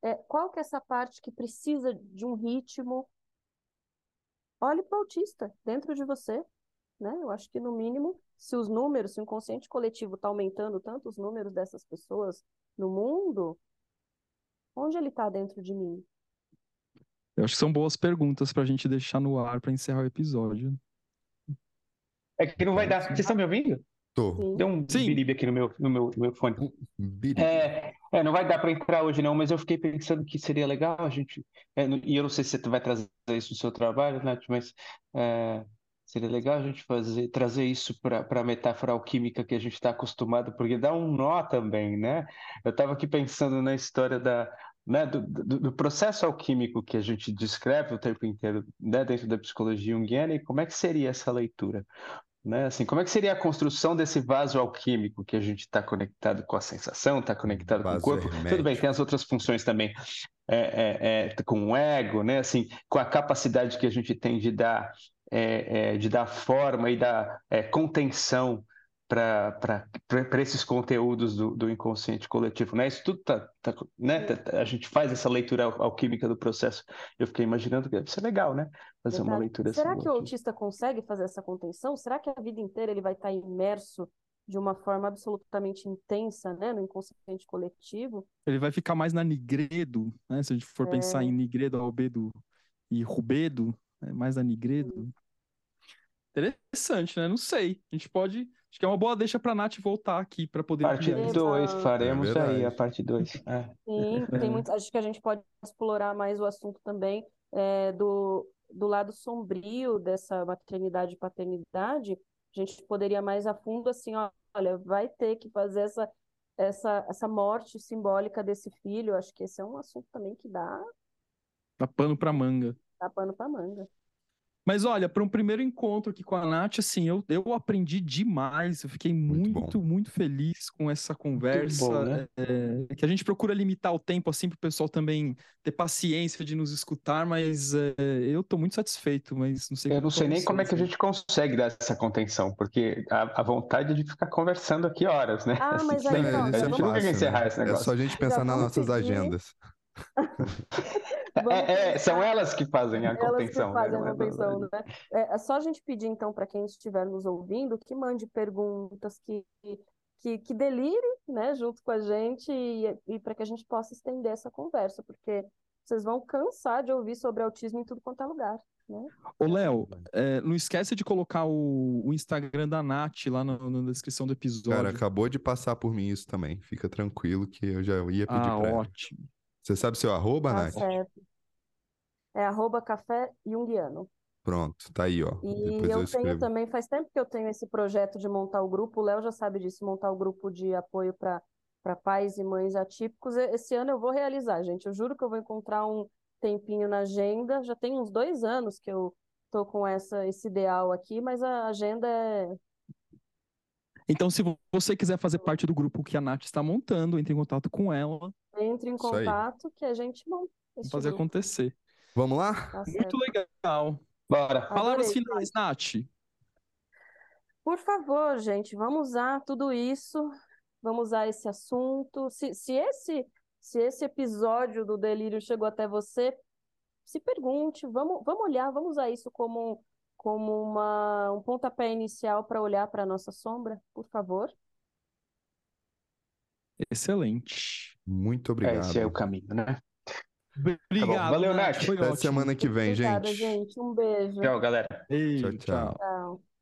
É, qual que é essa parte que precisa de um ritmo, olhe para o autista dentro de você. Né? Eu acho que, no mínimo, se os números, se o inconsciente coletivo está aumentando tanto os números dessas pessoas no mundo, onde ele está dentro de mim? Eu acho que são boas perguntas para a gente deixar no ar para encerrar o episódio. É que não vai dar. Vocês estão me ouvindo? Tô. Deu um biribi aqui no meu, no meu, no meu fone. É, é, não vai dar para entrar hoje não, mas eu fiquei pensando que seria legal a gente, é, e eu não sei se você vai trazer isso no seu trabalho, Nath, mas é, seria legal a gente fazer, trazer isso para a metáfora alquímica que a gente está acostumado, porque dá um nó também, né? Eu estava aqui pensando na história da, né, do, do, do, processo alquímico que a gente descreve o tempo inteiro né, dentro da psicologia junguiana e como é que seria essa leitura? Né? Assim, como é que seria a construção desse vaso alquímico que a gente está conectado com a sensação, está conectado vaso com o corpo? Hermético. Tudo bem, tem as outras funções também, é, é, é, com o ego, né? assim, com a capacidade que a gente tem de dar, é, é, de dar forma e dar é, contenção para esses conteúdos do, do, inconsciente coletivo, né? Isso tudo tá, tá né? Tá, tá, a gente faz essa leitura alquímica do processo. Eu fiquei imaginando que deve ser legal, né? Fazer Verdade. uma leitura Será assim, que o autista consegue fazer essa contenção? Será que a vida inteira ele vai estar imerso de uma forma absolutamente intensa, né, no inconsciente coletivo. Ele vai ficar mais na Nigredo, né? Se a gente for é... pensar em Nigredo, Albedo e Rubedo, né? mais na Nigredo. Interessante, né? Não sei. A gente pode. Acho que é uma boa deixa para a Nath voltar aqui para poder. Parte 2, faremos é aí a parte 2. É. Sim, tem muito. Acho que a gente pode explorar mais o assunto também é, do, do lado sombrio dessa maternidade e paternidade a gente poderia mais a fundo assim, olha, vai ter que fazer essa essa essa morte simbólica desse filho. Acho que esse é um assunto também que dá dá pano para manga. Dá pano para manga. Mas olha, para um primeiro encontro aqui com a Nath, assim, eu, eu aprendi demais. Eu fiquei muito, muito, muito feliz com essa conversa. Bom, né? é, que a gente procura limitar o tempo, assim, para o pessoal também ter paciência de nos escutar, mas é, eu estou muito satisfeito, mas não sei Eu não sei nem como é que a gente consegue dar essa contenção, porque a, a vontade é de ficar conversando aqui horas, né? Ah, mas aí, não, a gente não encerrar esse negócio. É só a gente pensar nas nossas agendas. É, é, são elas que fazem a contenção. Elas que fazem né? a é contenção, né? É, é só a gente pedir, então, para quem estiver nos ouvindo, que mande perguntas, que, que, que delire né, junto com a gente e, e para que a gente possa estender essa conversa, porque vocês vão cansar de ouvir sobre autismo em tudo quanto é lugar. Né? Ô, Léo, é, não esquece de colocar o, o Instagram da Nath lá na, na, descrição do episódio. Cara, acabou de passar por mim isso também. Fica tranquilo que eu já ia pedir ah, pra ótimo. Ela. Você sabe seu arroba, tá Nath? Certo. É arroba café junguiano. Pronto, tá aí, ó. E Depois eu, eu tenho também, faz tempo que eu tenho esse projeto de montar o grupo, o Léo já sabe disso, montar o grupo de apoio para para pais e mães atípicos. Esse ano eu vou realizar, gente. Eu juro que eu vou encontrar um tempinho na agenda. Já tem uns dois anos que eu tô com essa, esse ideal aqui, mas a agenda é. Então, se você quiser fazer parte do grupo que a Nath está montando, entre em contato com ela. Entre em contato que a gente monta. Vamos fazer grupo. acontecer. Vamos lá? Tá Muito legal. Bora. Palavras finais, Nath. Por favor, gente, vamos usar tudo isso, vamos usar esse assunto. Se, se, esse, se esse episódio do delírio chegou até você, se pergunte, vamos, vamos olhar, vamos usar isso como, como uma, um pontapé inicial para olhar para a nossa sombra, por favor. Excelente. Muito obrigado. Esse é o caminho, né? Obrigado. Tá Valeu, Nath. Até semana que vem, Obrigada, gente. gente. Um beijo. Tchau, galera. Ei, tchau. tchau. tchau.